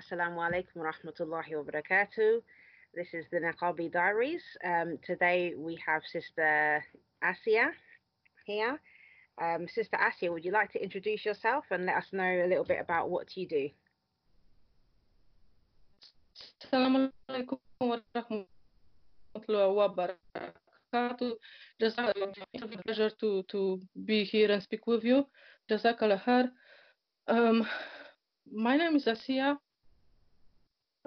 Assalamu alaikum wa rahmatullahi wa barakatuh. This is the Niqabi Diaries. Um, today we have Sister Asiyah here. Um, Sister Asiyah, would you like to introduce yourself and let us know a little bit about what you do? Assalamu alaikum wa rahmatullahi wa barakatuh. It's a pleasure to, to be here and speak with you. Jazakallah. Um, my name is Asiyah.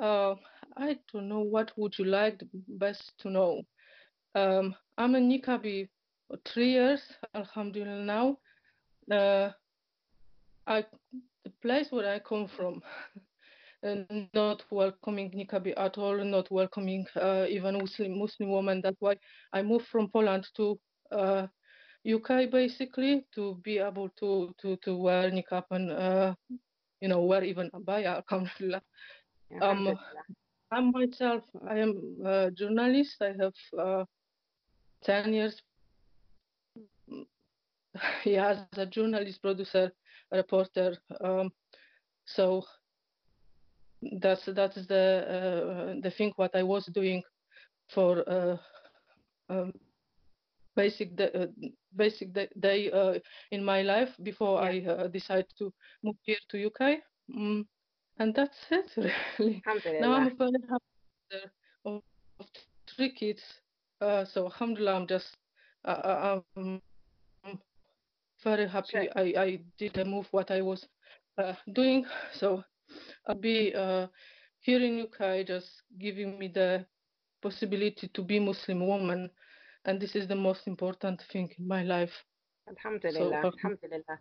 Uh, I don't know what would you like best to know. Um, I'm a Niqabi for three years, Alhamdulillah now. Uh, I the place where I come from, uh, not welcoming Niqabi at all, not welcoming uh, even Muslim Muslim women. That's why I moved from Poland to UK uh, basically to be able to to to wear niqab and uh, you know wear even abaya. Alhamdulillah. Um, I myself, I am a journalist. I have uh, 10 years yeah, as a journalist, producer, reporter. Um, so that's that's the uh, the thing what I was doing for uh, um, basic uh, basic day uh, in my life before yeah. I uh, decided to move here to UK. Mm, and that's it really. Now I'm a very happy of, of three kids. Uh, so alhamdulillah, I'm just uh, uh I'm very happy sure. I, I did a move what I was uh, doing. So I'll be uh, here in UK just giving me the possibility to be Muslim woman. And this is the most important thing in my life. Alhamdulillah. So, Alhamdulillah.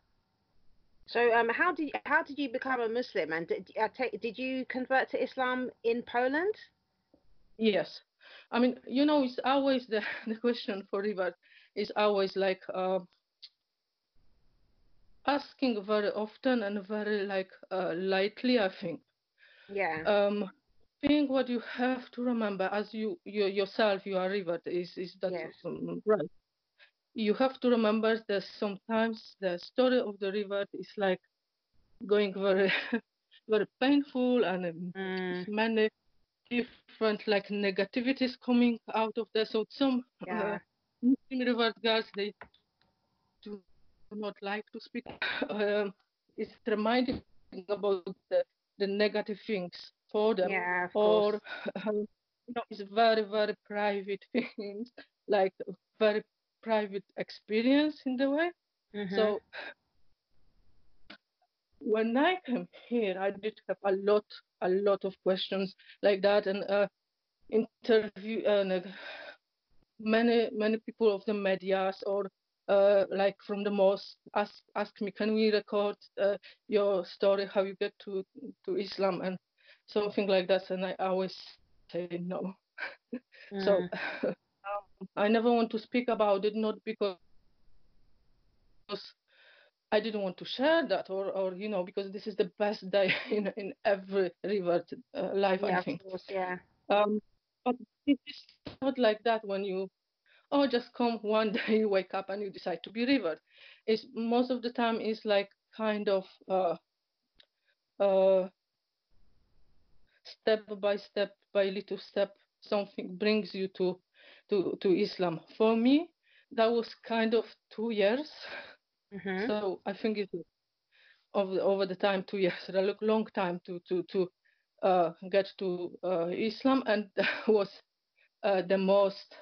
So, um, how did how did you become a Muslim, and did, did you convert to Islam in Poland? Yes, I mean, you know, it's always the the question for Revert is always like uh, asking very often and very like uh, lightly. I think. Yeah. Um, think what you have to remember as you, you yourself you are Revert is is that um, right you have to remember that sometimes the story of the revert is like going very very painful and mm. many different like negativities coming out of there so some yeah. uh, revert girls they do not like to speak um, it's reminding about the, the negative things for them yeah, or um, you know it's very very private things like very private experience in the way. Mm-hmm. So when I came here, I did have a lot, a lot of questions like that, and uh, interview and uh, many, many people of the medias or uh, like from the mosque ask ask me, can we record uh, your story, how you get to to Islam and something like that, and I always say no. Mm. so I never want to speak about it, not because I didn't want to share that, or, or you know, because this is the best day in in every revert uh, life, yeah, I think. Course, yeah. Um, but it's not like that when you, oh, just come one day, you wake up and you decide to be revert. It's most of the time is like kind of uh, uh, step by step, by little step, something brings you to to, to Islam. For me, that was kind of two years. Mm-hmm. So I think it's over, over the time, two years, a long time to, to, to uh, get to uh, Islam. And that was uh, the most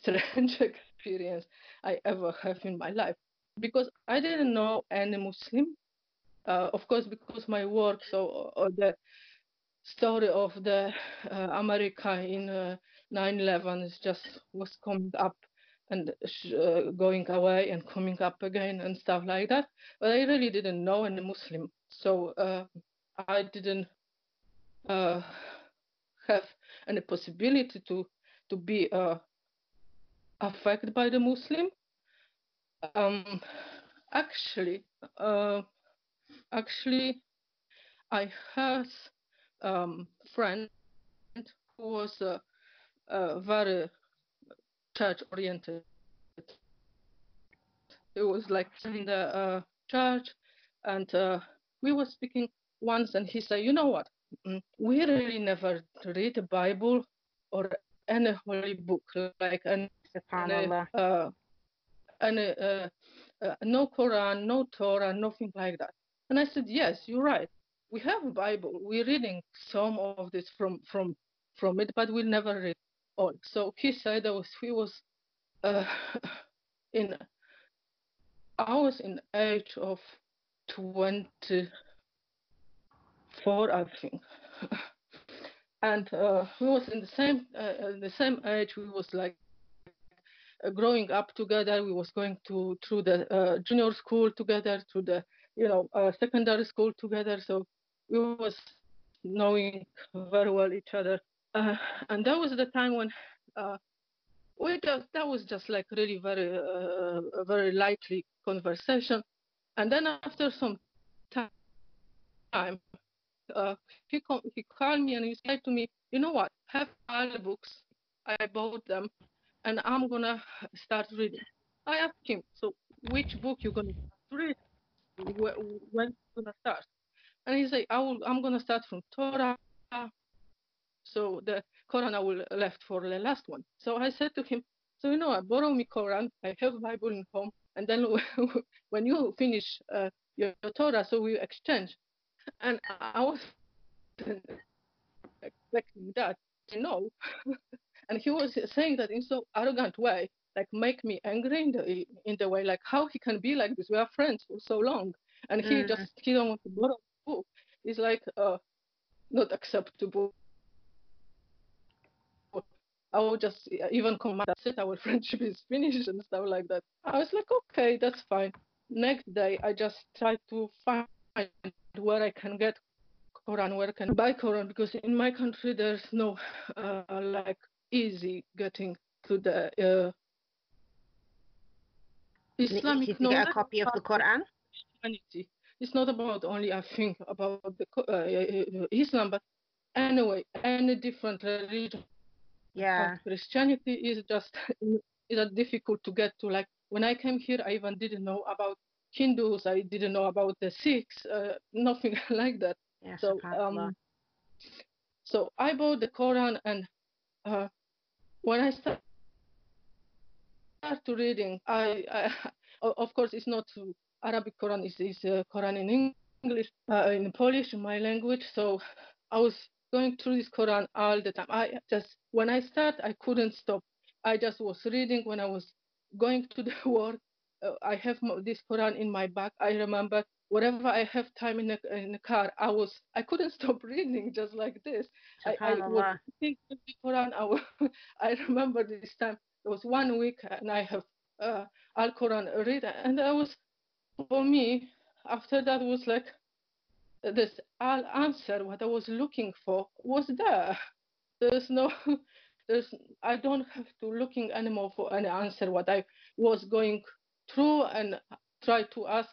strange experience I ever have in my life because I didn't know any Muslim. Uh, of course, because my work, so uh, the story of the uh, America in 9/11 uh, is just was coming up and uh, going away and coming up again and stuff like that. But I really didn't know any Muslim, so uh, I didn't uh, have any possibility to to be uh, affected by the Muslim. Um, actually, uh, actually, I had um, friend who was uh, uh, very church oriented. It was like in the uh, church, and uh, we were speaking once and he said, you know what? Mm, we really never read the Bible or any holy book like an, uh, and uh, uh, no Quran, no Torah, nothing like that. And I said, yes, you're right. We have a Bible. We're reading some of this from from from it, but we'll never read all. So he said that was he was uh, in I was in age of 24, I think. and uh, we was in the same uh, the same age. We was like uh, growing up together. We was going to through the uh, junior school together, through the you know uh, secondary school together. So we was knowing very well each other. Uh, and that was the time when we just that was just like really very a very lightly conversation. And then after some time, uh, he, he called me and he said to me, you know what, have all the books. I bought them and I'm to start reading. I asked him, so which book you're to read? When you to start? And he said, I will, I'm to start from Torah. So the Quran I will left for the last one. So I said to him, so you know, I borrow me Quran. I have Bible in home, and then when you finish uh, your, your Torah, so we exchange. And I was expecting that, you know. and he was saying that in so arrogant way, like make me angry in the in the way like how he can be like this. We are friends for so long, and he mm. just he don't want to borrow the book. It's like uh, not acceptable. I would just even command that's it, our friendship is finished and stuff like that. I was like, okay, that's fine. Next day, I just tried to find where I can get Quran, where I can buy Quran, because in my country there's no uh, like easy getting to the uh, Islamic. You get a copy of the Quran. Christianity. It's not about only I think about the uh, uh, Islam, but anyway, any different religion yeah. But Christianity is just is difficult to get to. Like when I came here, I even didn't know about Hindus. I didn't know about the Sikhs. Uh, nothing like that. Yes, so um, so I bought the Quran, and uh, when I start to reading, I, I of course it's not Arabic Quran. It's, it's uh, Quran in English, uh, in Polish, my language. So I was going through this Quran all the time. I just when I start, I couldn't stop. I just was reading when I was going to the work. Uh, I have this Quran in my bag. I remember whatever I have time in the in the car, I was I couldn't stop reading just like this. I, I was the Quran. I, I remember this time. It was one week, and I have uh, Al Quran read, and I was for me after that was like this answer, what I was looking for, was there. There's no, there's, I don't have to looking anymore for any answer. What I was going through and try to ask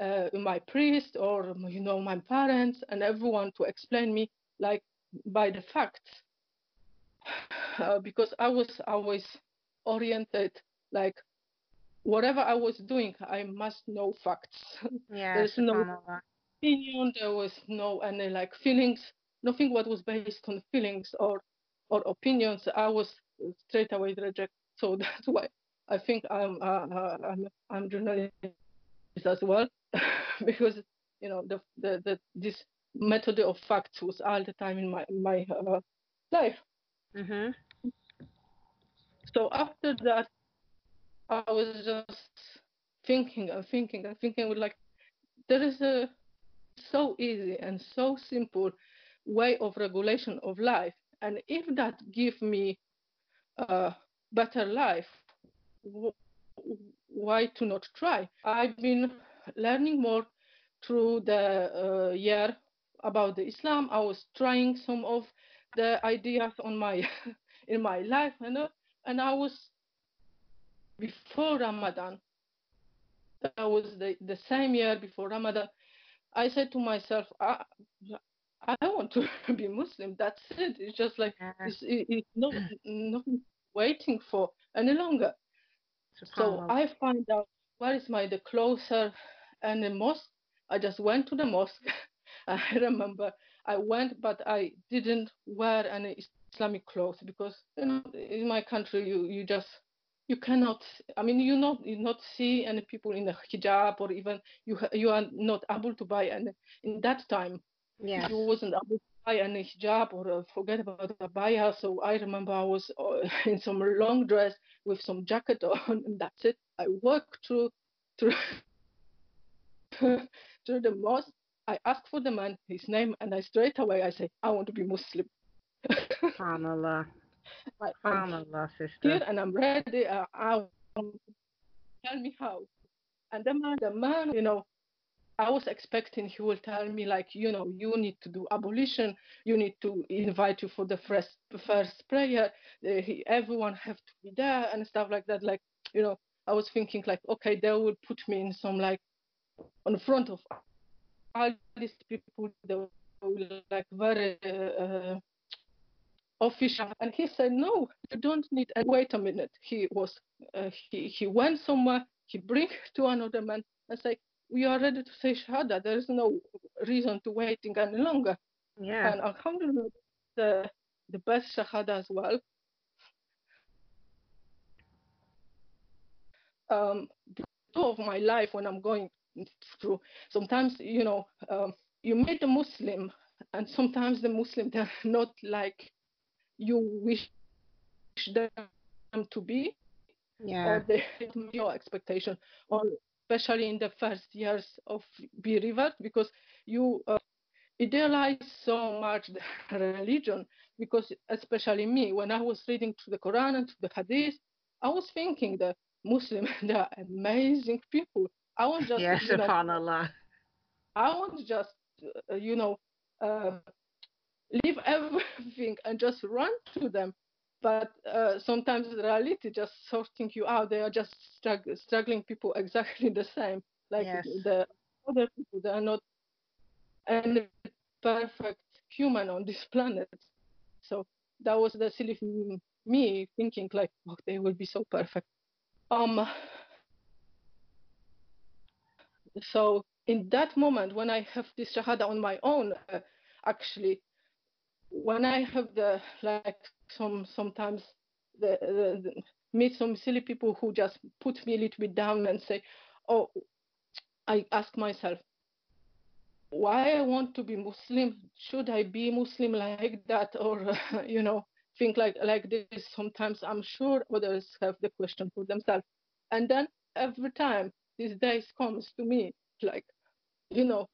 uh, my priest or you know my parents and everyone to explain me like by the facts, uh, because I was always oriented like whatever I was doing, I must know facts. Yeah, There's no opinion. There was no any like feelings. Nothing what was based on feelings or or opinions. I was straight away rejected. So that's why I think I'm uh, uh, I'm I'm journalist as well because you know the, the the this method of facts was all the time in my my uh, life. Mm-hmm. So after that, I was just thinking and thinking and thinking with like there is a so easy and so simple way of regulation of life. And if that give me a better life, why to not try? I've been learning more through the uh, year about the Islam. I was trying some of the ideas on my in my life, you know, and I was before Ramadan. That was the, the same year before Ramadan. I said to myself, I, I want to be Muslim. That's it. It's just like it's, it's not not waiting for any longer. So I find out where is my the closer and the mosque. I just went to the mosque I remember I went, but I didn't wear any Islamic clothes because you know, in my country you you just you cannot. I mean, you not you not see any people in a hijab or even you you are not able to buy any in that time. Yeah, you wasn't able to buy any hijab or uh, forget about the abaya. So I remember I was uh, in some long dress with some jacket on, and that's it. I walked through through through the mosque. I asked for the man, his name, and I straight away I say, I want to be Muslim. SubhanAllah. SubhanAllah, sister. Here and I'm ready. Uh, I, tell me how. And the man, the man, you know, I was expecting he will tell me like, you know, you need to do abolition. You need to invite you for the first first prayer. Uh, he, everyone have to be there and stuff like that. Like, you know, I was thinking like, okay, they will put me in some like on the front of all these people. They will like very uh, official. And he said, no, you don't need. And wait a minute. He was uh, he he went somewhere. He bring to another man and say, we are ready to say shahada. There is no reason to waiting any longer. Yeah. And alhamdulillah, the the best shahada as well. Um, of my life when I'm going through. Sometimes, you know, um, you meet a Muslim, and sometimes the Muslim they're not like you wish them to be, yeah. or they your expectation, or especially in the first years of be revert, because you uh, idealize so much the religion. Because especially me, when I was reading to the Quran and to the Hadith, I was thinking that Muslims they are amazing people. I want just yes, you know, subhanallah. I want just uh, you know uh, leave everything and just run to them. But uh, sometimes the reality just sorting you out. They are just strugg- struggling people exactly the same. Like yes. the other people, they are not any perfect human on this planet. So that was the silly me thinking like, oh, they will be so perfect. Um. So in that moment, when I have this shahada on my own, uh, actually, when I have the like some sometimes the, the, the, meet some silly people who just put me a little bit down and say, oh, I ask myself, why I want to be Muslim? Should I be Muslim like that, or you know, think like like this? Sometimes I'm sure others have the question for themselves, and then every time these days comes to me like, you know,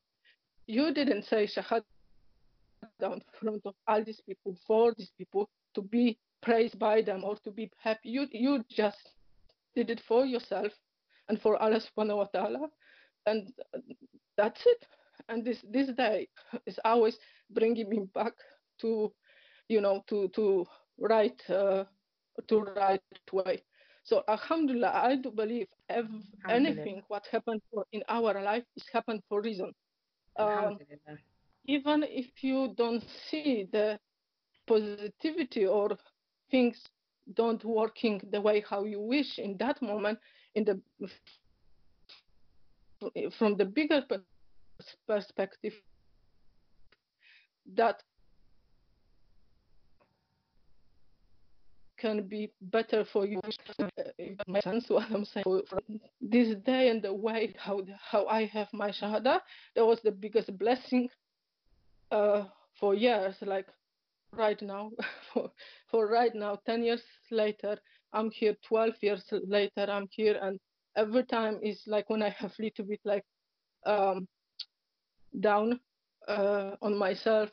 you didn't say shahada in front of all these people for these people to be praised by them or to be happy. You you just did it for yourself and for Allah subhanahu wa ta'ala and that's it. And this this day is always bringing me back to, you know, to to right uh, to right way. So Alhamdulillah, I do believe anything what happened for, in our life is happened for reason. Um, even if you don't see the positivity or things don't working the way how you wish in that moment, in the from the bigger perspective, that can be better for you. Makes sense what I'm saying. This day and the way how how I have my shahada, that was the biggest blessing uh, for years. Like right now, for for right now, ten years later, I'm here. Twelve years later, I'm here, and every time is like when I have a little bit like um, down uh, on myself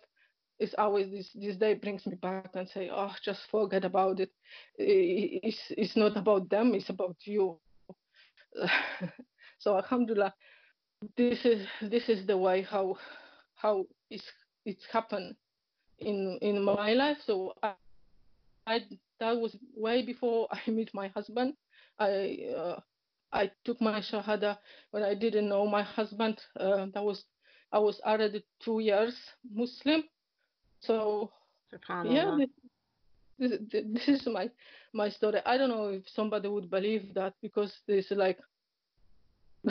it's always this this day brings me back and say oh just forget about it it's it's not about them it's about you so alhamdulillah this is this is the way how how it's it's happened in in my life. So i, I that was way before i met my husband. I uh, i took my shahada when i didn't know my husband. Uh, that was i was already two years muslim. So yeah, this, this, this is my my story. I don't know if somebody would believe that because there's like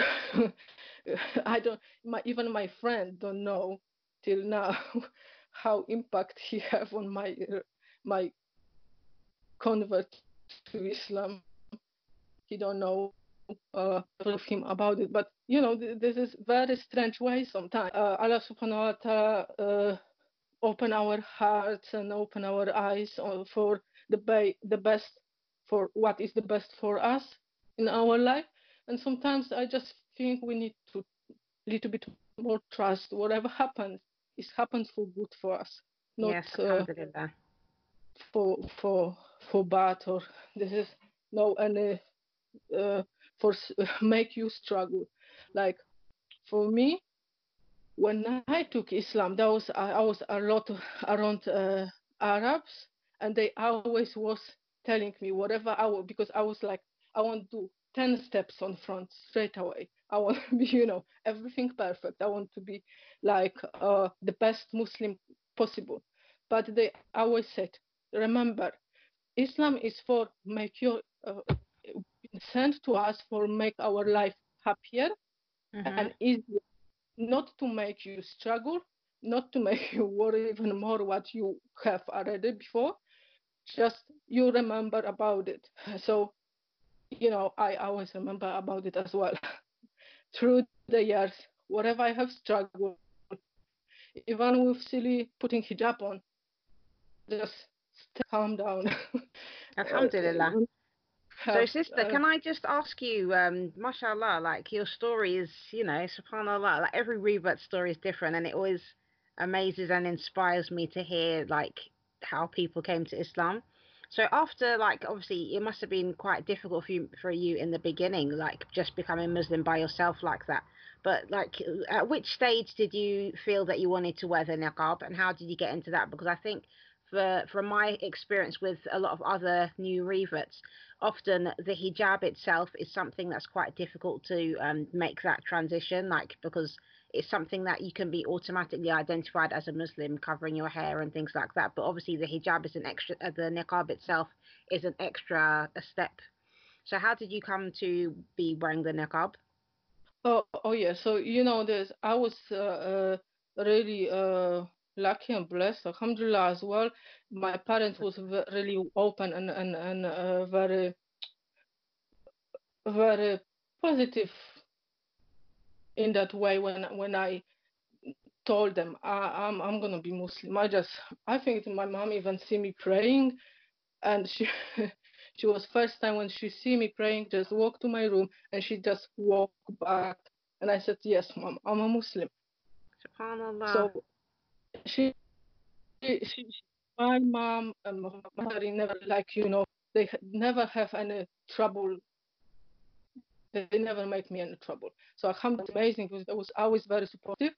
I don't my even my friend don't know till now how impact he have on my my convert to Islam. He don't know uh, of him about it, but you know this is very strange way sometimes. Uh, Allah Subhanahu wa Taala uh, open our hearts and open our eyes for the ba- the best for what is the best for us in our life. And sometimes I just think we need to little bit more trust. Whatever happens, it happens for good for us, not yes, uh, for for for bad or this is no any uh, for make you struggle. Like for me, when I took Islam, that was I was a lot around uh, Arabs, and they always was telling me whatever I would because I was like I want to do ten steps on front straight away. I want to be you know everything perfect. I want to be like uh, the best Muslim possible. But they always said, remember, Islam is for make your uh, sent to us for make our life happier mm-hmm. and easier not to make you struggle, not to make you worry even more what you have already before. Just you remember about it. So, you know, I always remember about it as well. Through the years, whatever I have struggled, even with silly putting hijab on, just calm down. Alhamdulillah. So, sister, uh, can I just ask you, um, mashallah, like your story is, you know, subhanallah, like every revert story is different, and it always amazes and inspires me to hear like how people came to Islam. So after like obviously it must have been quite difficult for you for you in the beginning, like just becoming Muslim by yourself like that. But like at which stage did you feel that you wanted to wear the niqab and how did you get into that? Because I think for from my experience with a lot of other new reverts, often the hijab itself is something that's quite difficult to um, make that transition, like because it's something that you can be automatically identified as a Muslim, covering your hair and things like that. But obviously, the hijab is an extra, uh, the niqab itself is an extra a step. So, how did you come to be wearing the niqab? Oh, oh yeah. So you know, there's I was uh, uh, really uh, lucky and blessed, alhamdulillah as well. My parents was really open and and and uh, very very positive in that way when when I told them I, am I'm, I'm gonna be Muslim. I just I think my mom even see me praying, and she she was first time when she see me praying just walk to my room and she just walk back and I said yes mom I'm a Muslim. Subhanallah. So she, she, she my mom and my mother never like you know they never have any trouble they never make me any trouble. So alhamdulillah amazing because they was always very supportive.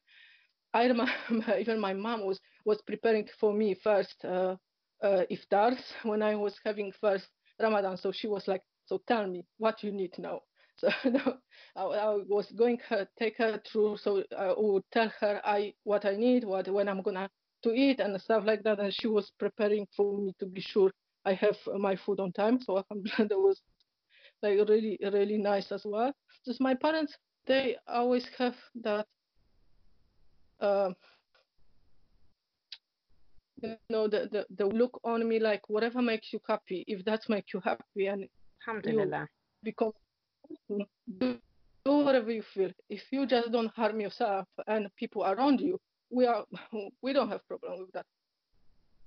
I remember even my mom was was preparing for me first uh, uh, iftars when i was having first ramadan. So she was like so tell me what you need now so I, I, was going her take her through so I would tell her I what I need, what when I'm gonna to eat and stuff like that, and she was preparing for me to be sure I have my food on time. So I'm glad that was like really really nice as well. Just my parents they always have that. Uh, you know the, the the look on me like whatever makes you happy if that makes you happy and you become do whatever you feel. If you just don't harm yourself and people around you, we are we don't have problem with that.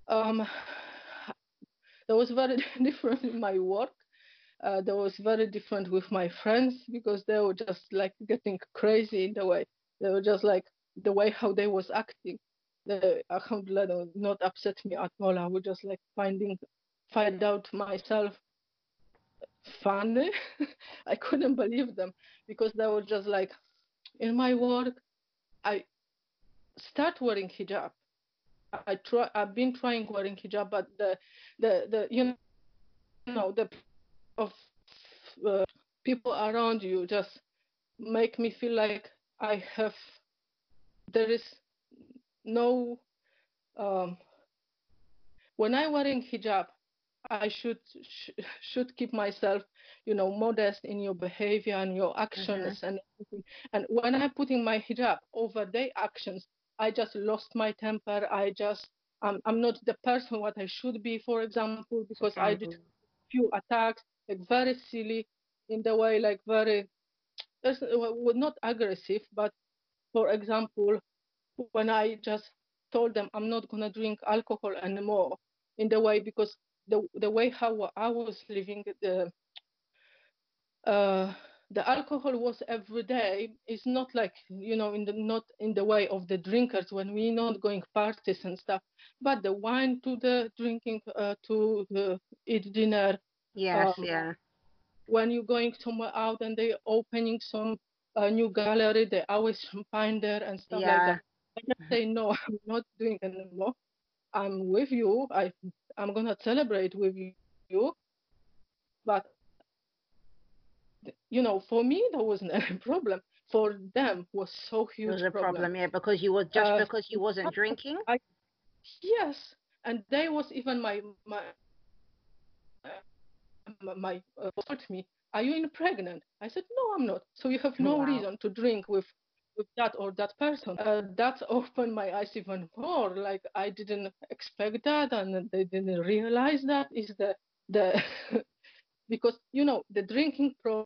Um, that was very different in my work. Uh, that was very different with my friends because they were just like getting crazy in the way they were just like the way how they was acting. They, alhamdulillah, not upset me at all. I was just like finding find out myself funny. I couldn't believe them because they were just like, in my work, I start wearing hijab. I try. I've been trying wearing hijab, but the the the you know the of uh, people around you just make me feel like I have there is no um, when I'm wearing hijab, I should sh- should keep myself, you know, modest in your behavior and your actions mm-hmm. and everything. And when I'm putting my hijab over their actions, I just lost my temper. I just I'm I'm not the person what I should be, for example, because I did few attacks, like very silly in the way, like very not aggressive, but for example, when I just told them I'm not gonna drink alcohol anymore, in the way because the the way how I was living the uh, the alcohol was every day is not like you know in the not in the way of the drinkers when we're not going parties and stuff but the wine to the drinking uh, to the eat dinner yes um, yeah when you're going somewhere out and they're opening some uh, new gallery they always find there and stuff yeah. like that i just say no i'm not doing anymore i'm with you i i'm gonna celebrate with you but you know, for me that wasn't a problem. For them was so huge. It was a problem. problem, yeah, because you were just uh, because you wasn't drinking. I, yes, and they was even my my my uh, told me, "Are you pregnant?" I said, "No, I'm not." So you have no wow. reason to drink with with that or that person. Uh, that opened my eyes even more. Like I didn't expect that, and they didn't realize that is the the because you know the drinking problem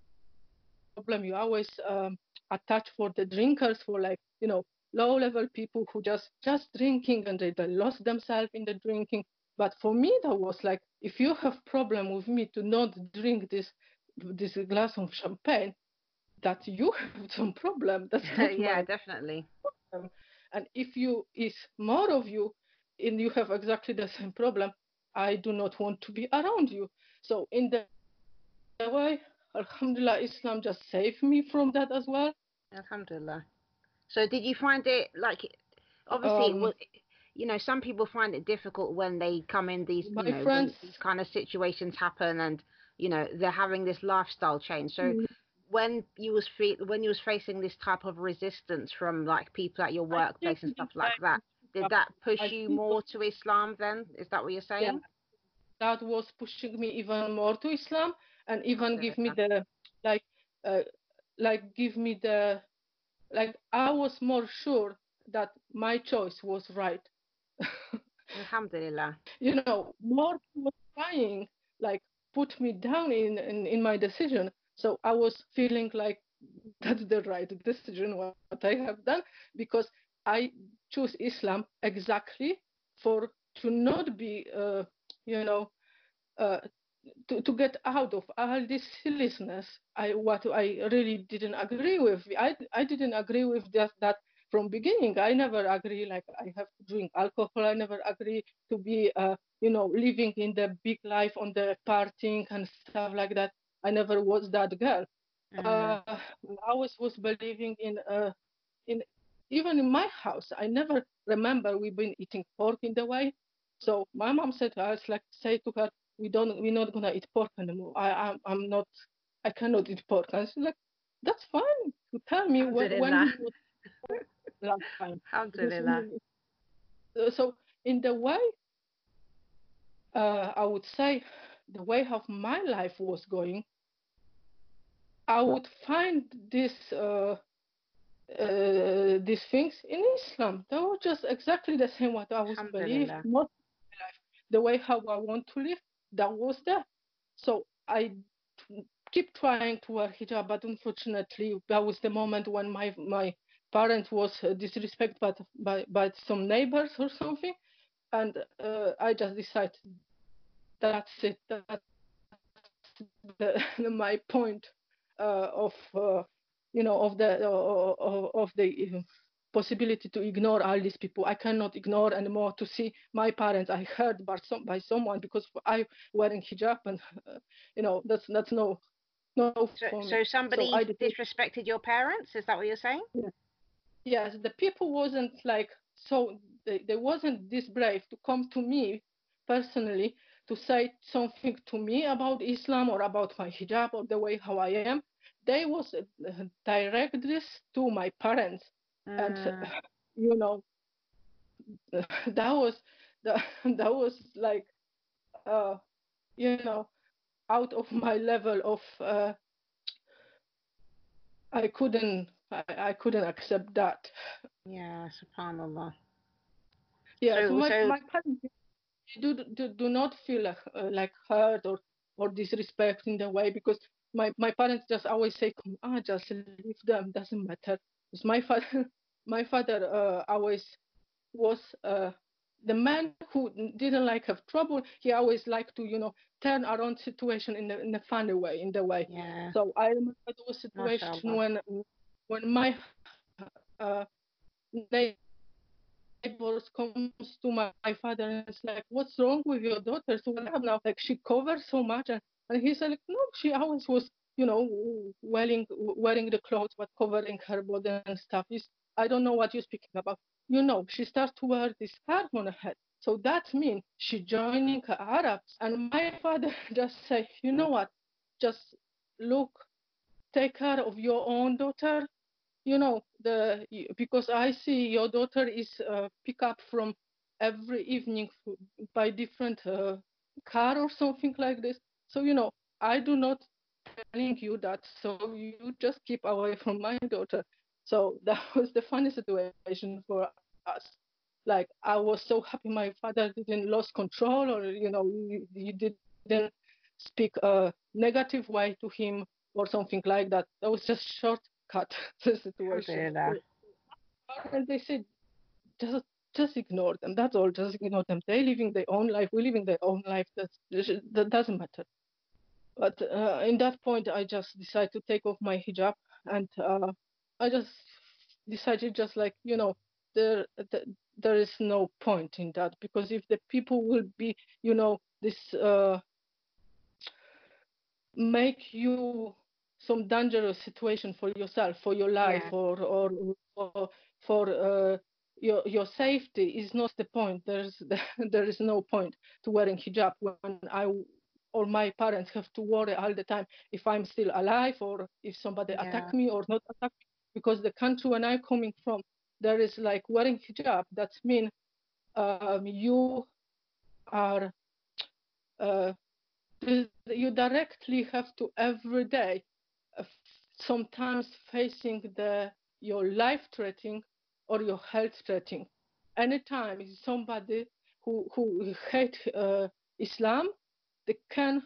problem you always um, attach for the drinkers for like you know low level people who just just drinking and they, they lost themselves in the drinking but for me that was like if you have problem with me to not drink this this glass of champagne that you have some problem that's yeah definitely problem. and if you is more of you and you have exactly the same problem i do not want to be around you so in the way Alhamdulillah, Islam just saved me from that as well. Alhamdulillah. So did you find it like, obviously, um, you know, some people find it difficult when they come in these, you know, friends, these kind of situations happen and, you know, they're having this lifestyle change. So mm-hmm. when you was fe- when you was facing this type of resistance from like people at your workplace and stuff like that, did that push you more to Islam then? Is that what you're saying? Yeah. That was pushing me even more to Islam and even give me the like uh, like give me the like I was more sure that my choice was right. Alhamdulillah. You know, more was trying like put me down in, in in my decision. So I was feeling like that's the right decision what I have done because I choose Islam exactly for to not be uh, you know uh, to, to get out of all this silliness, I what I really didn't agree with. I, I didn't agree with that, that from beginning. I never agree like I have to drink alcohol. I never agree to be uh, you know living in the big life on the partying and stuff like that. I never was that girl. Mm-hmm. Uh, I was was believing in uh, in even in my house. I never remember we've been eating pork in the way. So my mom said to us like say to her, we don't we're not gonna eat pork anymore. I I'm, I'm not I cannot eat pork. And she's like, that's fine. You tell me when, when you last time. Alhamdulillah. So in the way, uh, I would say the way of my life was going, I would find this uh, uh, these things in Islam. They were just exactly the same what I was believing. Not the way how I want to live that was there. So I keep trying to wear hijab, but unfortunately, that was the moment when my my parent was uh, disrespected by, by, by some neighbors or something, and uh, I just decided that's it. That's the, my point uh, of uh, you know of the uh, of, of the possibility to ignore all these people. I cannot ignore anymore to see my parents. I heard by some by someone because I wearing hijab, and uh, you know that's that's no no. So, so somebody so disrespected your parents. Is that what you're saying? Yeah. Yes, the people wasn't like so. They, they wasn't this brave to come to me personally to say something to me about Islam or about my hijab or the way how I am. They was uh, direct this to my parents and mm. you know that was that, that was like uh you know out of my level of uh I couldn't I, I couldn't accept that. Yeah, subhanallah. Yeah, so, so my, so... my parents do, do, do not feel like, uh, like hurt or, or disrespect in the way because my, my parents just always say, ah, just leave them, doesn't matter. Because my father, my father uh, always was uh, the man who didn't like have trouble. He always liked to, you know, turn around situation in the in a funny way, in the way. Yeah. So I remember there was a situation when when my uh, neighbors comes to my, my father and it's like, what's wrong with your daughter? So what happened now? Like she covers so much, and, and he said, like, no, she always was, you know, wearing wearing the clothes but covering her body and stuff. Is I don't know what you're speaking about. You know, she starts to wear this scarf on her head. So that means she joining Arabs. And my father just say, you know what? Just look, take care of your own daughter. You know, the because I see your daughter is uh, pick up from every evening by different uh, car or something like this. So you know, I do not telling you that. So you just keep away from my daughter. So that was the funny situation for us. Like I was so happy my father didn't lose control or you know he, didn't speak a negative way to him or something like that. That was just shortcut the situation. And they said just just ignore them. That's all. Just ignore them. They're living their own life. We're living their own life. That's, that doesn't matter. But uh, in that point, I just decided to take off my hijab and uh, I just decided just like you know there there is no point in that because if the people will be you know this uh, make you some dangerous situation for yourself for your life yeah. or or, or for uh, your your safety is not the point there's there is no point to wearing hijab when i or my parents have to worry all the time if i'm still alive or if somebody yeah. attack me or not attack me because the country when I'm coming from, there is like wearing hijab. That means um, you are uh, you directly have to every day, sometimes facing the your life threatening or your health threatening. Anytime somebody who who hate uh, Islam, they can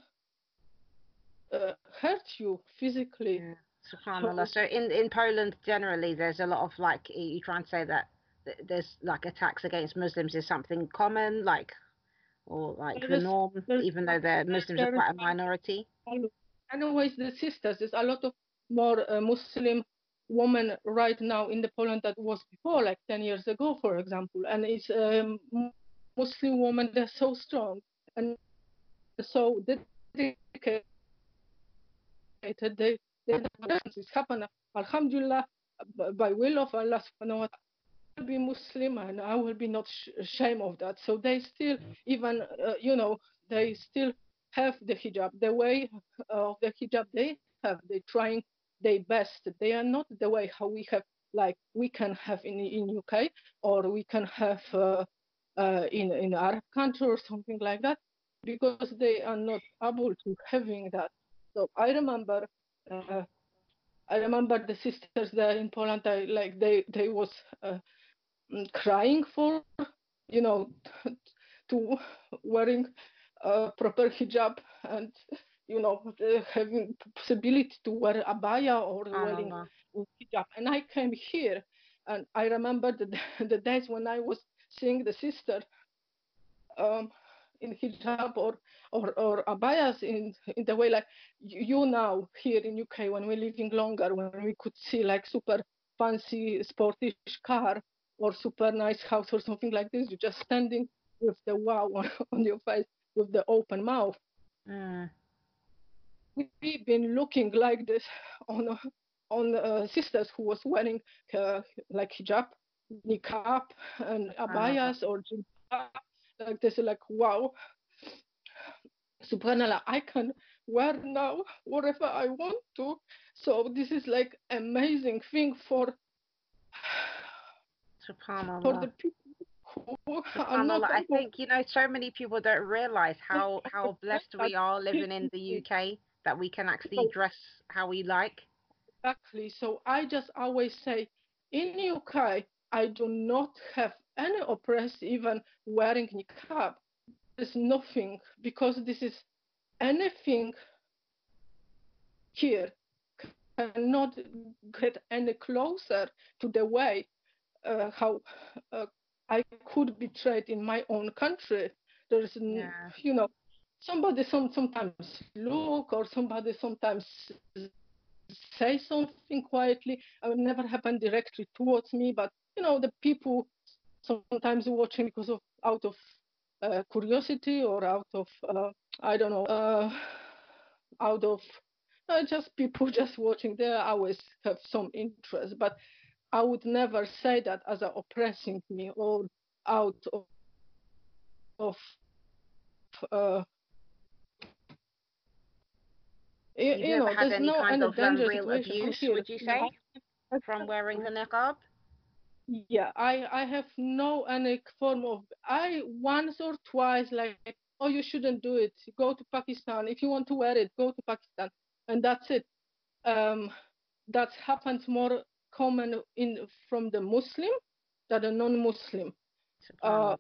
uh, hurt you physically. Yeah. Subhanallah. So in in Poland generally, there's a lot of like you try and say that there's like attacks against Muslims is something common, like or like the norm, even though the Muslims are quite a minority. And always the sisters. There's a lot of more uh, Muslim women right now in the Poland that was before, like 10 years ago, for example. And it's um, Muslim women. They're so strong and so dedicated. They it's happened, Alhamdulillah, by will of Allah subhanahu wa ta'ala, be Muslim and I will be not ashamed of that. So they still, even, uh, you know, they still have the hijab. The way of the hijab they have, they're trying their best. They are not the way how we have, like we can have in in UK or we can have uh, uh, in in Arab country or something like that, because they are not able to having that. So I remember uh, I remember the sisters there in Poland. I, like they they was uh, crying for you know to wearing a proper hijab and you know having possibility to wear abaya or wearing hijab. And I came here and I remember the the days when I was seeing the sister. Um, in hijab or or, or abayas in in the way like you now here in UK when we're living longer when we could see like super fancy sportish car or super nice house or something like this you're just standing with the wow on, on your face with the open mouth mm. We've been looking like this on on uh, sisters who was wearing uh, like hijab niqab and abayas uh-huh. or jilbab like this like wow. Subhanallah i can wear now whatever i want to. So this is like amazing thing for subhanallah. for the people who are not I think you know so many people don't realize how how blessed we are living in the UK that we can actually dress how we like Exactly. So I just always say, in UK, I do not have any oppress even wearing niqab. There's nothing because this is anything here cannot get any closer to the way uh, how uh, I could be treated in my own country. There's, yeah. you know, somebody some, sometimes look or somebody sometimes say something quietly. It never happened directly towards me, but you know, the people sometimes watching because of out of uh, curiosity or out of uh, I don't know, uh, out of uh, just people just watching. They always have some interest, but I would never say that as a oppressing me or out of, of you, you know, there's no kind of real abuse, would you say, from wearing the niqab? Yeah, I I have no any form of I once or twice like oh you shouldn't do it. Go to Pakistan if you want to wear it. Go to Pakistan, and that's it. Um, that happens more common in from the Muslim than the non-Muslim. Uh,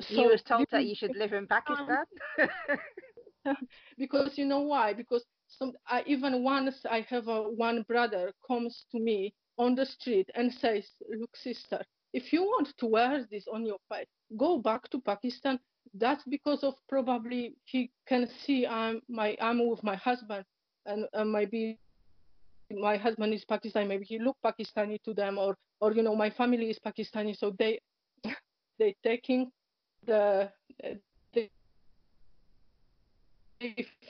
so you was told that you should live in Pakistan. because you know why? Because some I, even once I have a one brother comes to me on the street and says, "Look, sister, if you want to wear this on your face, go back to Pakistan." That's because of probably he can see I'm my I'm with my husband and uh, maybe my husband is Pakistani, maybe he look Pakistani to them, or or you know my family is Pakistani, so they they taking the they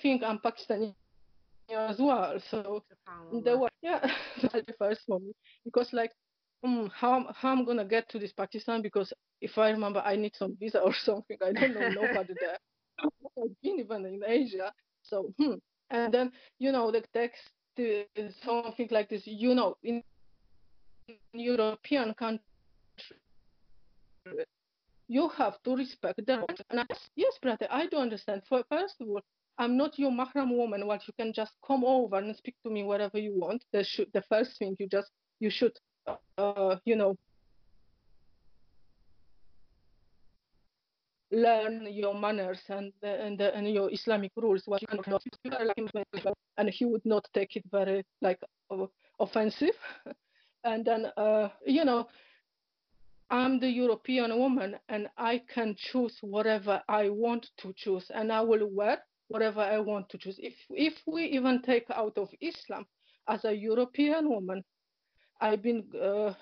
think I'm Pakistani as well. So they were yeah that's the first for me because like um, how how I'm gonna get to this Pakistan because if I remember I need some visa or something I don't know nobody there. I've been even in Asia, so hmm. and then you know the text something like this. You know, in European countries, you have to respect them. And I, yes, brother, I do understand. For first of all, I'm not your mahram woman. What you can just come over and speak to me wherever you want. The, sh- the first thing you just you should, uh, you know, learn your manners and and, and your Islamic rules. What you and he would not take it very like offensive. and then uh, you know, I'm the European woman and I can choose whatever I want to choose, and I will wear whatever I want to choose. If if we even take out of Islam, as a European woman, I've been uh,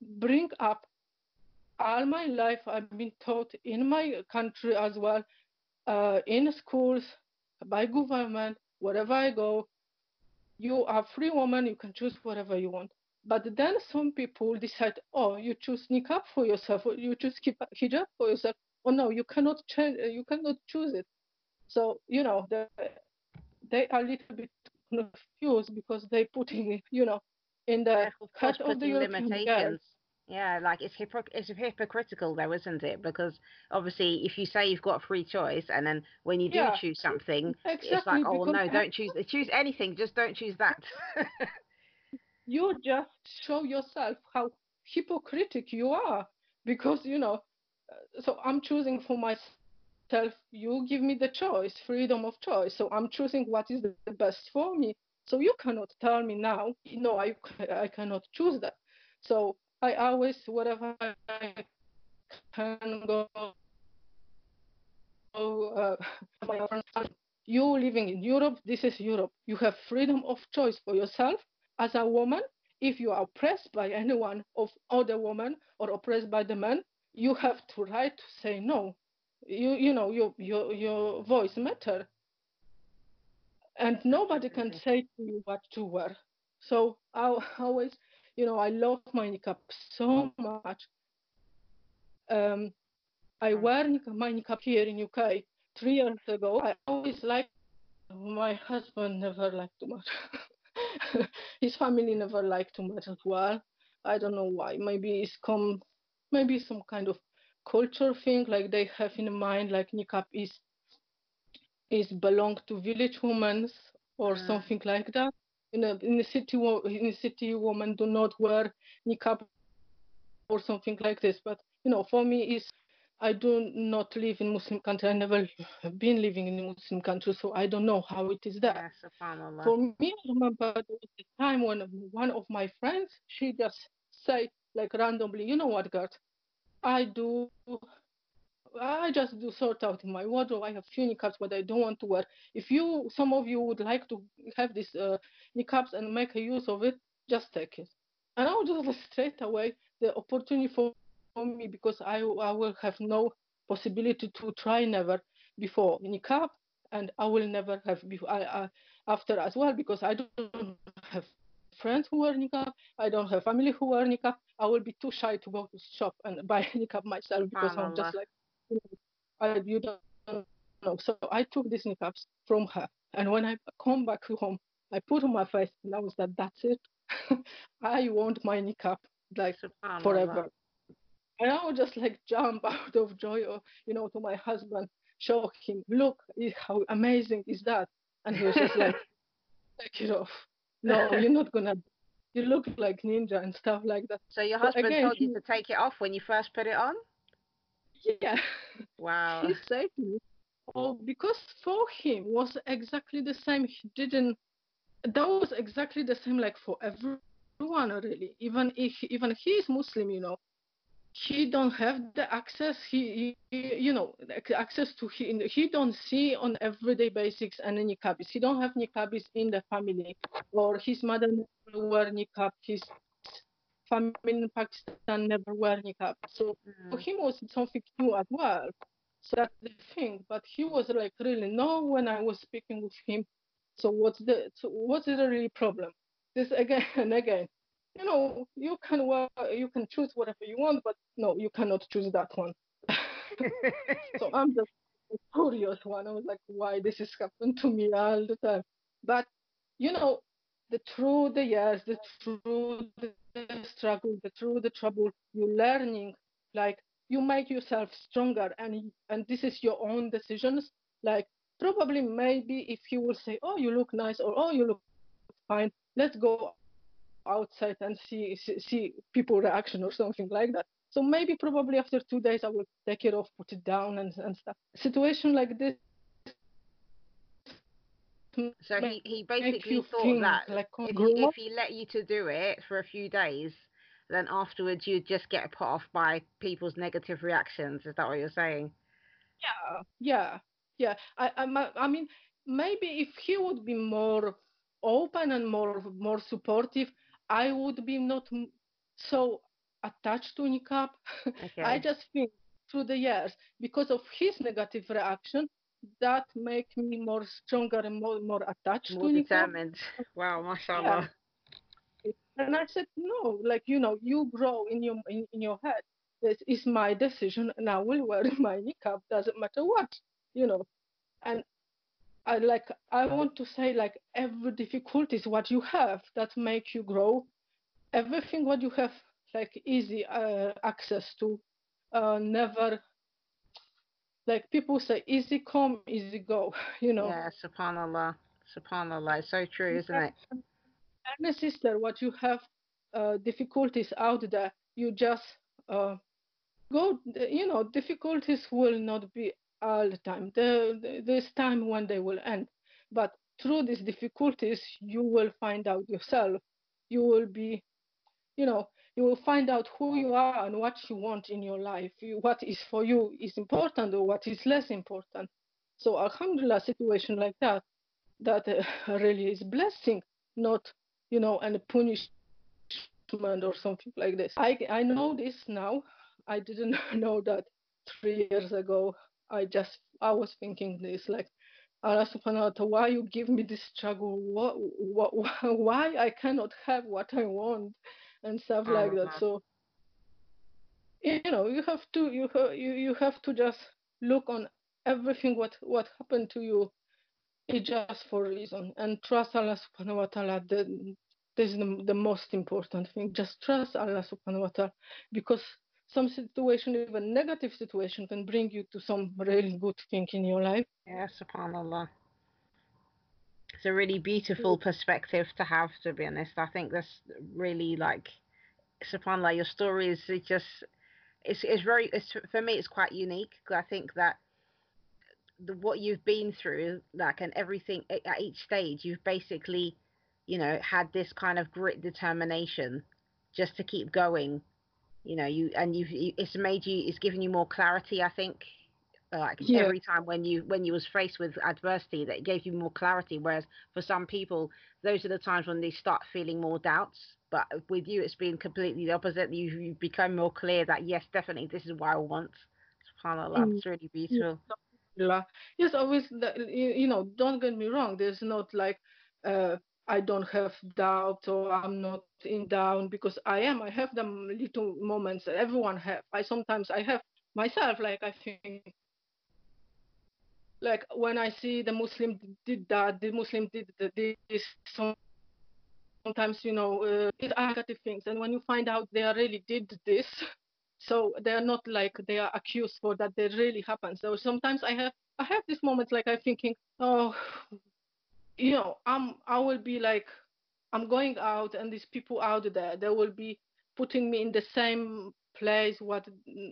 bring up all my life I've been taught in my country as well, uh, in schools, by government, wherever I go, you are free woman, you can choose whatever you want. But then some people decide, oh, you choose niqab for yourself, or you choose hijab for yourself. Oh no, you cannot change, you cannot choose it. So you know they they are a little bit confused because they putting you know in the head of the girls yeah, like it's hypocr- it's hypocritical though, isn't it? Because obviously, if you say you've got free choice, and then when you do yeah, choose something, exactly, it's like, oh no, don't choose choose anything, just don't choose that. you just show yourself how hypocritical you are, because you know. Uh, so I'm choosing for myself. You give me the choice, freedom of choice. So I'm choosing what is the best for me. So you cannot tell me now, no, I I cannot choose that. So I always, whatever I can go, uh, you living in Europe, this is Europe. You have freedom of choice for yourself as a woman. If you are oppressed by anyone of other woman or oppressed by the man, you have to right to say no. You you know your your your voice matter. And nobody can say to you what to wear. So I always you know, I love my niqab so much. Um, I wear my niqab here in UK three years ago. I always liked my husband never liked too much. His family never liked too much as well. I don't know why. Maybe it's come, maybe some kind of culture thing like they have in mind, like niqab is is belong to village women or mm. something like that. in a in the city in the city women do not wear niqab or something like this. But you know, for me, is I do not live in Muslim country. I never been living in a Muslim country, so I don't know how it is there. Yes, for me, I remember there was a time when one of my friends, she just say like randomly, you know what, Gert, I do I just do sort out in my wardrobe. I have few niqabs, but I don't want to wear. If you, some of you would like to have these uh, niqabs and make a use of it, just take it. And I will just straight away the opportunity for, me because I, I will have no possibility to try never before niqab, and I will never have before I, I, after as well because I don't have friends who wear niqab. I don't have family who wear niqab. I will be too shy to go to shop and buy any niqab myself because I'm just like you know, I, you don't know. So I took these niqabs from her, and when I come back home, I put on my face, and I was like, "That's it. I want my niqab like forever." And I would just like jump out of joy, or you know, to my husband, show him, "Look, how amazing is that?" And he was just like, "Take it off. No, you're not gonna." You look like ninja and stuff like that. So your husband again, told you to take it off when you first put it on? Yeah. Wow. He said me. Oh, because for him was exactly the same. He didn't. That was exactly the same, like for everyone, really. Even if even he is Muslim, you know, he don't have the access. He, he you know, access to he. He don't see on everyday basics any niqabis. He don't have niqabis in the family, or his mother never wear niqab. His family in Pakistan never wear niqab. So mm. for him was something new as well. So that's the thing. But he was like really no when I was speaking with him. So what's the so what's the really problem? This again and again. You know, you can wear, you can choose whatever you want, but no, you cannot choose that one. so I'm just a curious one. I was like, why this is happening to me all the time? But you know, the through the years, the through the struggle, the through the trouble, you're learning, like you make yourself stronger, and and this is your own decisions. Like probably maybe if he will say, oh you look nice or oh you look fine, let's go outside and see see, see people reaction or something like that. So maybe probably after two days I will take it off, put it down and, and stuff. Situation like this so he, he basically thought that like oh, if, he, if he let you to do it for a few days, then afterwards you'd just get put off by people's negative reactions. Is that what you're saying? Yeah, yeah, yeah. I, I, I mean, maybe if he would be more open and more more supportive, I would be not so attached to niqab. Okay. I just think through the years, because of his negative reaction, that make me more stronger and more more attached more to determined. Wow, mashallah. Yeah. And I said, no, like you know, you grow in your in, in your head. This is my decision, and I will wear my niqab. Doesn't matter what, you know. And I like I want to say like every difficulty is what you have that make you grow. Everything what you have like easy uh, access to, uh, never like people say, easy come, easy go, you know. Yeah, subhanallah. Subhanallah. It's so true, isn't it? And my sister, what you have uh, difficulties out there, you just uh, go, you know, difficulties will not be all the time. There, there's time when they will end. But through these difficulties, you will find out yourself. You will be, you know, you will find out who you are and what you want in your life. What is for you is important or what is less important. So alhamdulillah, situation like that, that uh, really is blessing, not, you know, and punishment or something like this. I, I know this now. I didn't know that three years ago. I just, I was thinking this like, Allah subhanahu wa ta'ala, why you give me this struggle? What, what, why I cannot have what I want? and stuff uh-huh. like that. So you know you have to you have you, you have to just look on everything what what happened to you is just for a reason and trust Allah subhanahu wa ta'ala that this is the, the most important thing just trust Allah subhanahu wa ta'ala because some situation even negative situation can bring you to some really good thing in your life yeah subhanallah It's a really beautiful mm. perspective to have, to be honest. I think that's really like, subhanAllah, your story is just, it's, it's very, it's, for me, it's quite unique. Because I think that the, what you've been through, like, and everything at each stage, you've basically, you know, had this kind of grit determination just to keep going. You know, you and you've you, it's made you, it's given you more clarity. I think, like yeah. every time when you when you was faced with adversity, that gave you more clarity. Whereas for some people, those are the times when they start feeling more doubts. But with you, it's been completely the opposite. You you become more clear that yes, definitely, this is what I want. Subhanallah, mm. it's really beautiful. Yes, always. You know, don't get me wrong. There's not like uh, I don't have doubt or I'm not in down because I am. I have them little moments that everyone have. I sometimes I have myself. Like I think, like when I see the Muslim did that, the Muslim did this. Sometimes you know, uh, negative things, and when you find out they really did this, so they're not like they are accused for that. They really happen. So sometimes I have I have these moments like I'm thinking, oh, you know, I'm I will be like I'm going out and these people out there, they will be putting me in the same place what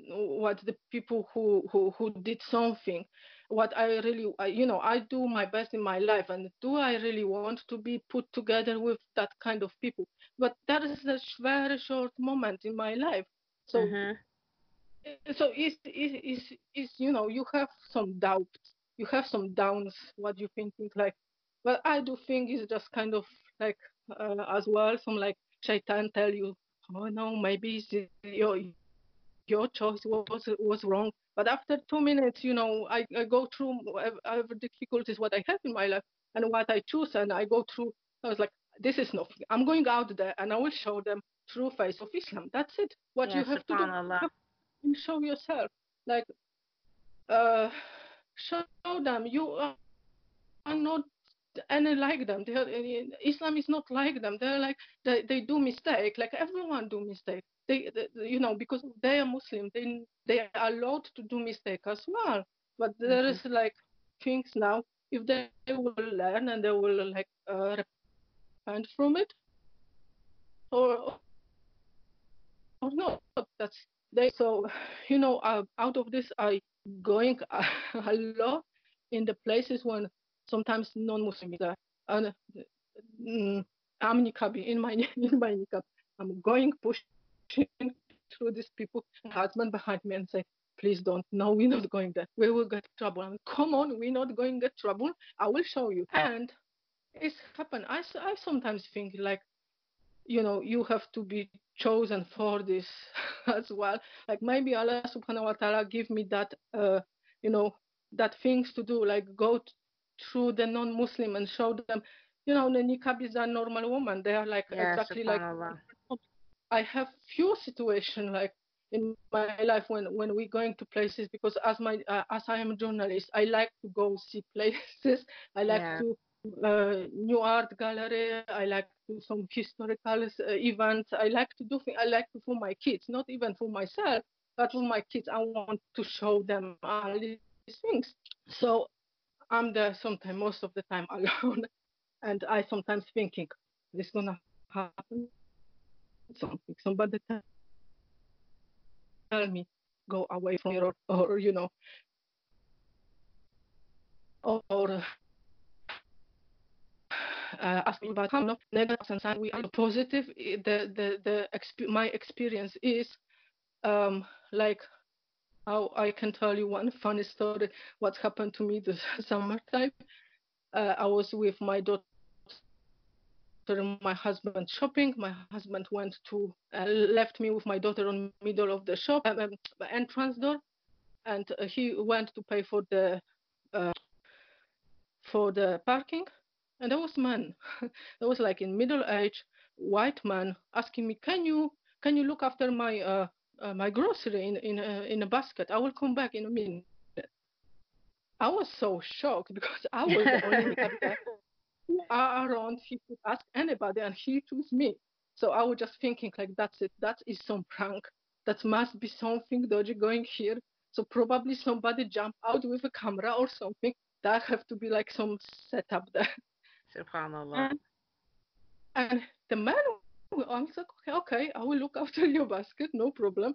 what the people who who who did something. What i really I, you know i do my best in my life and do i really want to be put together with that kind of people? But that is a very short moment in my life. So mm-hmm. so it's, it's, it's you know you have some doubts. You have some downs what you thinking like but i do think it's just kind of like uh, as well. Some like shaitan tell you, oh no, maybe your your choice was was wrong. But after two minutes, you know, I, I go through whatever difficulties what I have in my life and what I choose, and I go through. I was like, this is nothing. I'm going out there and I will show them true face of Islam. That's it. What you have to do, and show yourself. Like, uh, show them you are not and I like them. They are, Islam is not like them. They're like they, they do mistake. Like everyone do mistake. They, they, you know because they are Muslim. They they are allowed to do mistake as well. But there mm-hmm. is like things now. If they will learn and they will like uh, repent from it, or or not. That's they. So you know, uh, out of this, I going a lot in the places when sometimes non-Muslim visa. And mm, I'm niqabi in my in my niqab. I'm going pushing through these people, husband behind me, and say, please don't. No, we're not going there. We will get trouble. I mean, come on, we're not going to get trouble. I will show you. And it's happened. I, I sometimes think like, you know, you have to be chosen for this as well. Like maybe Allah subhanahu wa ta'ala give me that, uh, you know, that things to do, like go through the non-Muslim and show them, you know, the niqab is a normal woman. They are like yeah, exactly like. I have few situations like in my life when when we're going to places because as my uh, as I am a journalist, I like to go see places. I like yeah. to uh, new art gallery. I like to do some historical uh, events. I like to do. things. I like to for my kids, not even for myself, but for my kids. I want to show them all these things. So I'm there sometimes, most of the time alone, and I sometimes thinking, this gonna happen something. Somebody tell me, go away from here, or, or you know, or, or uh, ask me about how no negative and we are positive. The the the exp- my experience is um like I can tell you one funny story. What happened to me this summertime? Uh, I was with my daughter my husband shopping. My husband went to uh, left me with my daughter on middle of the shop um, um entrance door, and uh, he went to pay for the uh, for the parking. And there was man, there was like in middle age white man asking me, "Can you can you look after my uh, uh, my grocery in in a, in a basket. I will come back in a minute. I was so shocked because I was the only around. He could ask anybody, and he chose me. So I was just thinking like, that's it. That is some prank. That must be something dodgy going here. So probably somebody jump out with a camera or something. That have to be like some setup there. Subhanallah. And, and the man, I was like, okay, okay, I will look after your basket, no problem.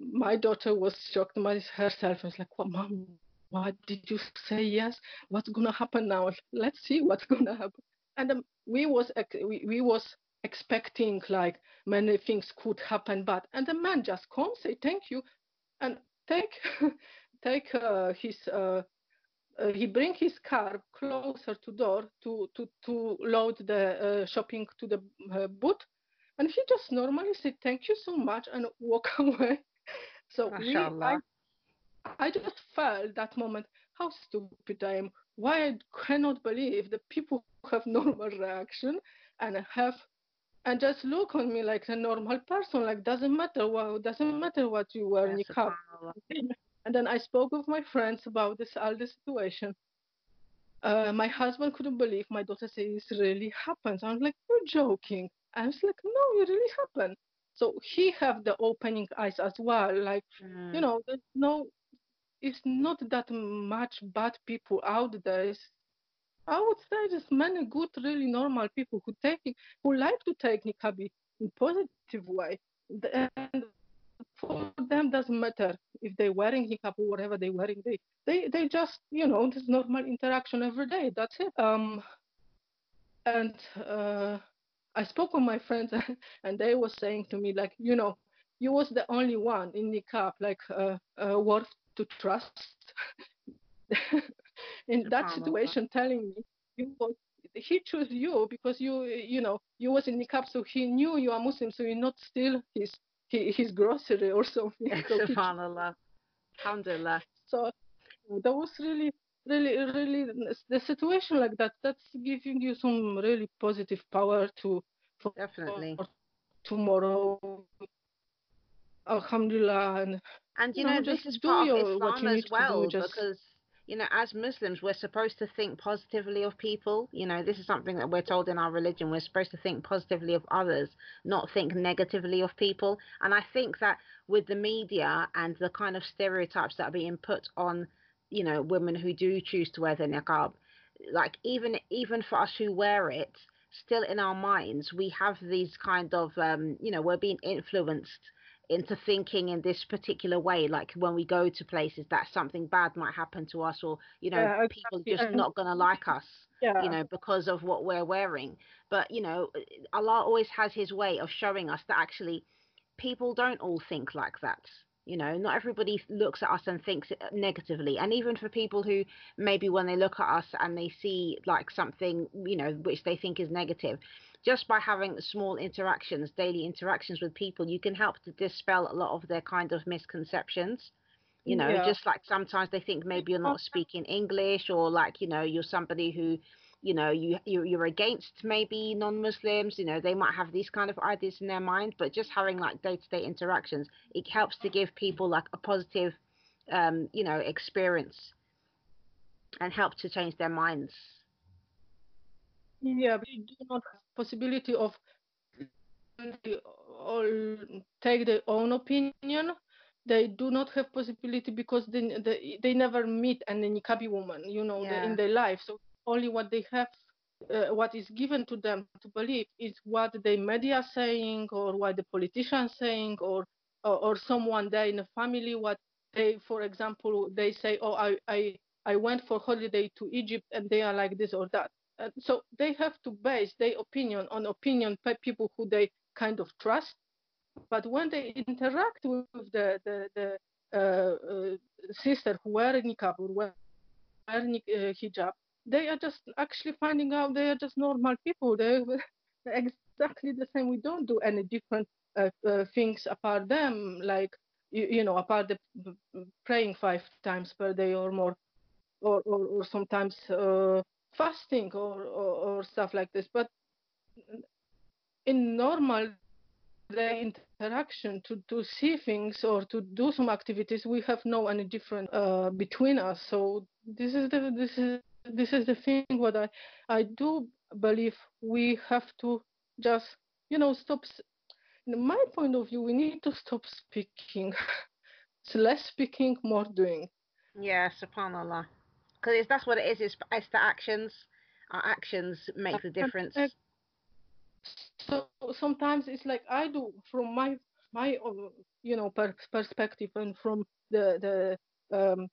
My daughter was shocked herself. I was like, well, mom, why did you say yes? What's gonna happen now? Let's see what's gonna happen. And um, we was we, we was expecting like many things could happen, but and the man just come say thank you, and take take uh, his uh, uh, he bring his car closer to door to to to load the uh, shopping to the uh, boot, and he just normally said thank you so much and walk away. so we, I, I just felt that moment how stupid I am. Why I cannot believe that people have normal reaction and have and just look on me like a normal person. Like doesn't matter what doesn't matter what you wear in your car. And then I spoke with my friends about this all the situation. Uh, my husband couldn't believe. My daughter said it really happens. I'm like, you're joking. I was like, no, it really happened. So he have the opening eyes as well. Like, mm. you know, there's no, it's not that much bad people out there. It's, I would say there's many good, really normal people who take who like to take niqabi in positive way. And for them doesn't matter if they're wearing hijab or whatever they're wearing. They they they just you know this normal interaction every day. That's it. Um, and uh, I spoke with my friends and they were saying to me like you know you was the only one in niqab like uh, uh, worth to trust. in that situation, telling me you was he chose you because you you know you was in the niqab so he knew you are muslim so you not steal his his grocery or something. So Subhanallah. Alhamdulillah. So that was really, really, really the situation like that. That's giving you some really positive power to for, definitely for tomorrow. Alhamdulillah. And, and you, you know, know this is part of Islam as well because you know, as Muslims, we're supposed to think positively of people. You know, this is something that we're told in our religion. We're supposed to think positively of others, not think negatively of people. And I think that with the media and the kind of stereotypes that are being put on, you know, women who do choose to wear the niqab, like even even for us who wear it, still in our minds we have these kind of, um, you know, we're being influenced into thinking in this particular way like when we go to places that something bad might happen to us or you know yeah, people just not going to like us yeah. you know because of what we're wearing but you know allah always has his way of showing us that actually people don't all think like that you know not everybody looks at us and thinks negatively and even for people who maybe when they look at us and they see like something you know which they think is negative just by having small interactions, daily interactions with people, you can help to dispel a lot of their kind of misconceptions. You know, yeah. just like sometimes they think maybe you're not speaking English or like, you know, you're somebody who, you know, you, you you're against maybe non-Muslims. You know, they might have these kind of ideas in their mind, but just having like day-to-day interactions, it helps to give people like a positive, um, you know, experience and help to change their minds. Yeah, but you do not have possibility of all take their own opinion. They do not have possibility because they they, they never meet an niqabi woman, you know, yeah. in their life. So only what they have, uh, what is given to them to believe is what the media saying or what the politicians saying or, or or someone there in the family what they, for example, they say, oh, I I I went for holiday to Egypt and they are like this or that uh, so they have to base their opinion on opinion by people who they kind of trust. But when they interact with the the, the uh, uh, sister who wear niqab or wear uh, hijab, they are just actually finding out they are just normal people. They're exactly the same. We don't do any different uh, uh, things apart them, like you, you know, apart the praying five times per day or more, or or, or sometimes fasting or, or, or stuff like this. But in normal day interaction to, to see things or to do some activities, we have no any different uh, between us. So this is the this is this is the thing. What I I do believe we have to just you know stop. In my point of view, we need to stop speaking. it's less speaking, more doing. Yeah, subhanallah because that's what it is. It's, it's the actions. our actions make the difference. So sometimes it's like I do from my my you know per perspective and from the the um,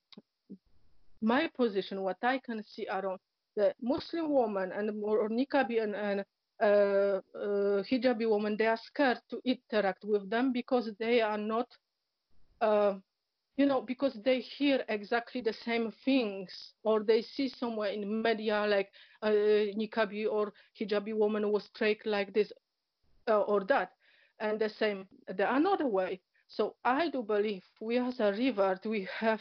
my position, what I can see around the Muslim woman and more or niqabi and, and uh, uh, hijabi woman, they are scared to interact with them because they are not, uh, you know, because they hear exactly the same things or they see somewhere in media like uh, niqabi or hijabi woman was tricked like this uh, or that, and the same the another way. So I do believe we as a revert we have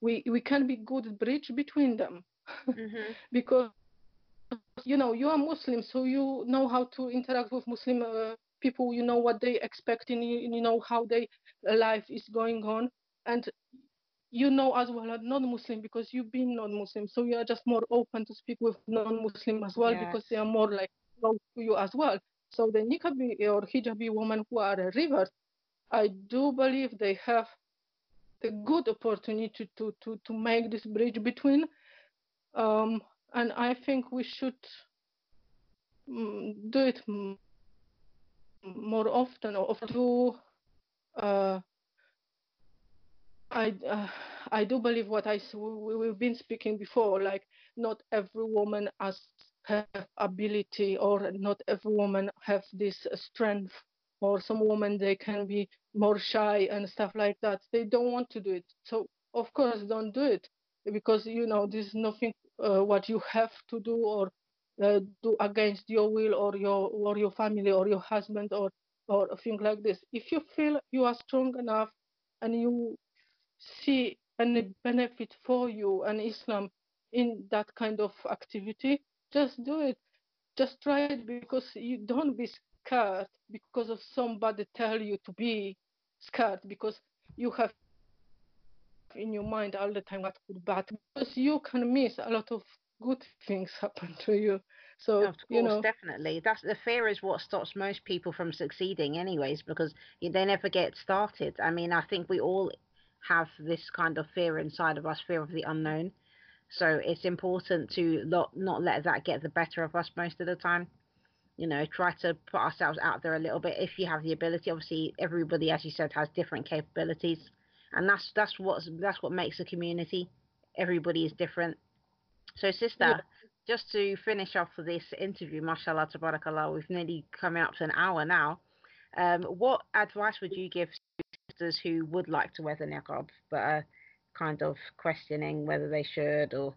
we we can be good bridge between them mm-hmm. because you know you are Muslim, so you know how to interact with Muslim uh, people. You know what they expect, and you, you know how their life is going on, and you know as well as non-Muslim because you've been non-Muslim, so you are just more open to speak with non-Muslim as well yes. because they are more like close to you as well. So the niqabi or hijabi women who are a revert, I do believe they have the good opportunity to, to, to make this bridge between. Um, and I think we should mm, do it more often or do uh, I uh, I do believe what I we, we've been speaking before like not every woman has have ability or not every woman have this strength or some women they can be more shy and stuff like that. They don't want to do it. So of course don't do it because you know this is nothing uh, what you have to do or uh, do against your will or your or your family or your husband or or a thing like this. If you feel you are strong enough and you see any benefit for you and islam in that kind of activity just do it. Just try it because you don't be scared because of somebody tell you to be scared because you have in your mind all the time what could bad because you can miss a lot of good things happen to you. So of course, you know. definitely. That's the fear is what stops most people from succeeding anyways because they never get started. I mean i think we all have this kind of fear inside of us fear of the unknown. So it's important to not not let that get the better of us most of the time you know try to put ourselves out there a little bit if you have the ability. Obviously everybody as you said has different capabilities. And that's that's what that's what makes a community everybody is different. So sister yeah. just to finish off this interview mashallah tabarakallah we've nearly coming up to an hour now. Um, what advice would you give sisters who would like to wear the niqab but are kind of questioning whether they should or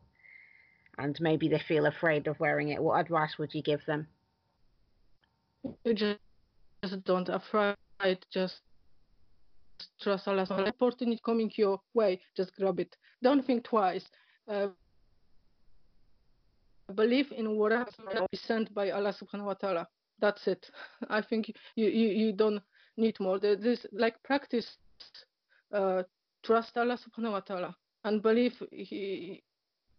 and maybe they feel afraid of wearing it? What advice would you give them you just, just don't afraid. Just trust Allah. Opportunity coming your way, just grab it. Don't think twice. Uh, believe in whatever is sent by Allah subhanahu wa ta'ala. That's it. I think you, you, you don't need more. This like practice uh, trust Allah subhanahu wa ta'ala and believe he,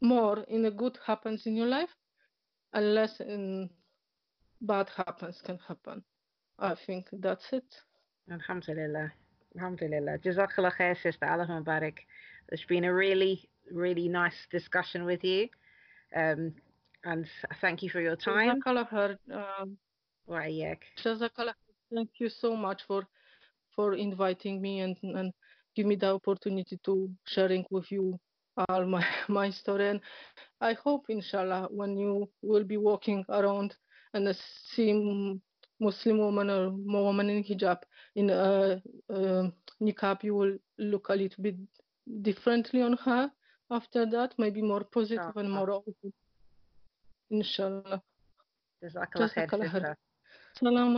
more in the good happens in your life and less in bad happens can happen. I think that's it. Alhamdulillah. Alhamdulillah. Jazakallah khair, Sister Allah Mubarak. It's been a really, really nice discussion with you. Um, and thank you for your time. Jazakallah khair. Um, Jazakallah Thank you so much for for inviting me and, and give me the opportunity to sharing with you all my, my story. And I hope, inshallah, when you will be walking around and the same Muslim woman or more woman in hijab in a, a niqab, you will look a little bit differently on her after that, maybe more positive and more open. Inshallah. Jazakallah khair. Salam